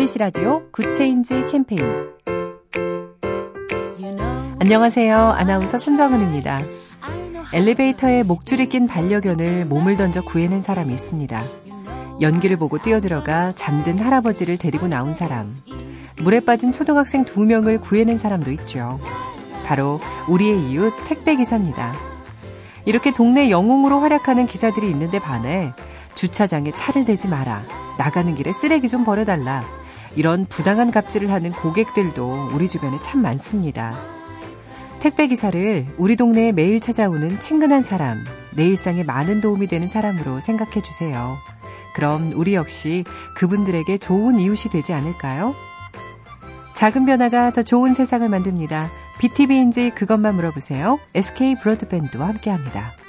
MBC 라디오 굿 체인지 캠페인 안녕하세요. 아나운서 손정은입니다. 엘리베이터에 목줄이 낀 반려견을 몸을 던져 구해낸 사람이 있습니다. 연기를 보고 뛰어들어가 잠든 할아버지를 데리고 나온 사람. 물에 빠진 초등학생 두 명을 구해낸 사람도 있죠. 바로 우리의 이웃 택배기사입니다. 이렇게 동네 영웅으로 활약하는 기사들이 있는데 반해 주차장에 차를 대지 마라. 나가는 길에 쓰레기 좀 버려달라. 이런 부당한 갑질을 하는 고객들도 우리 주변에 참 많습니다. 택배 기사를 우리 동네에 매일 찾아오는 친근한 사람, 내 일상에 많은 도움이 되는 사람으로 생각해 주세요. 그럼 우리 역시 그분들에게 좋은 이웃이 되지 않을까요? 작은 변화가 더 좋은 세상을 만듭니다. BTV인지 그것만 물어보세요. SK 브로드밴드와 함께합니다.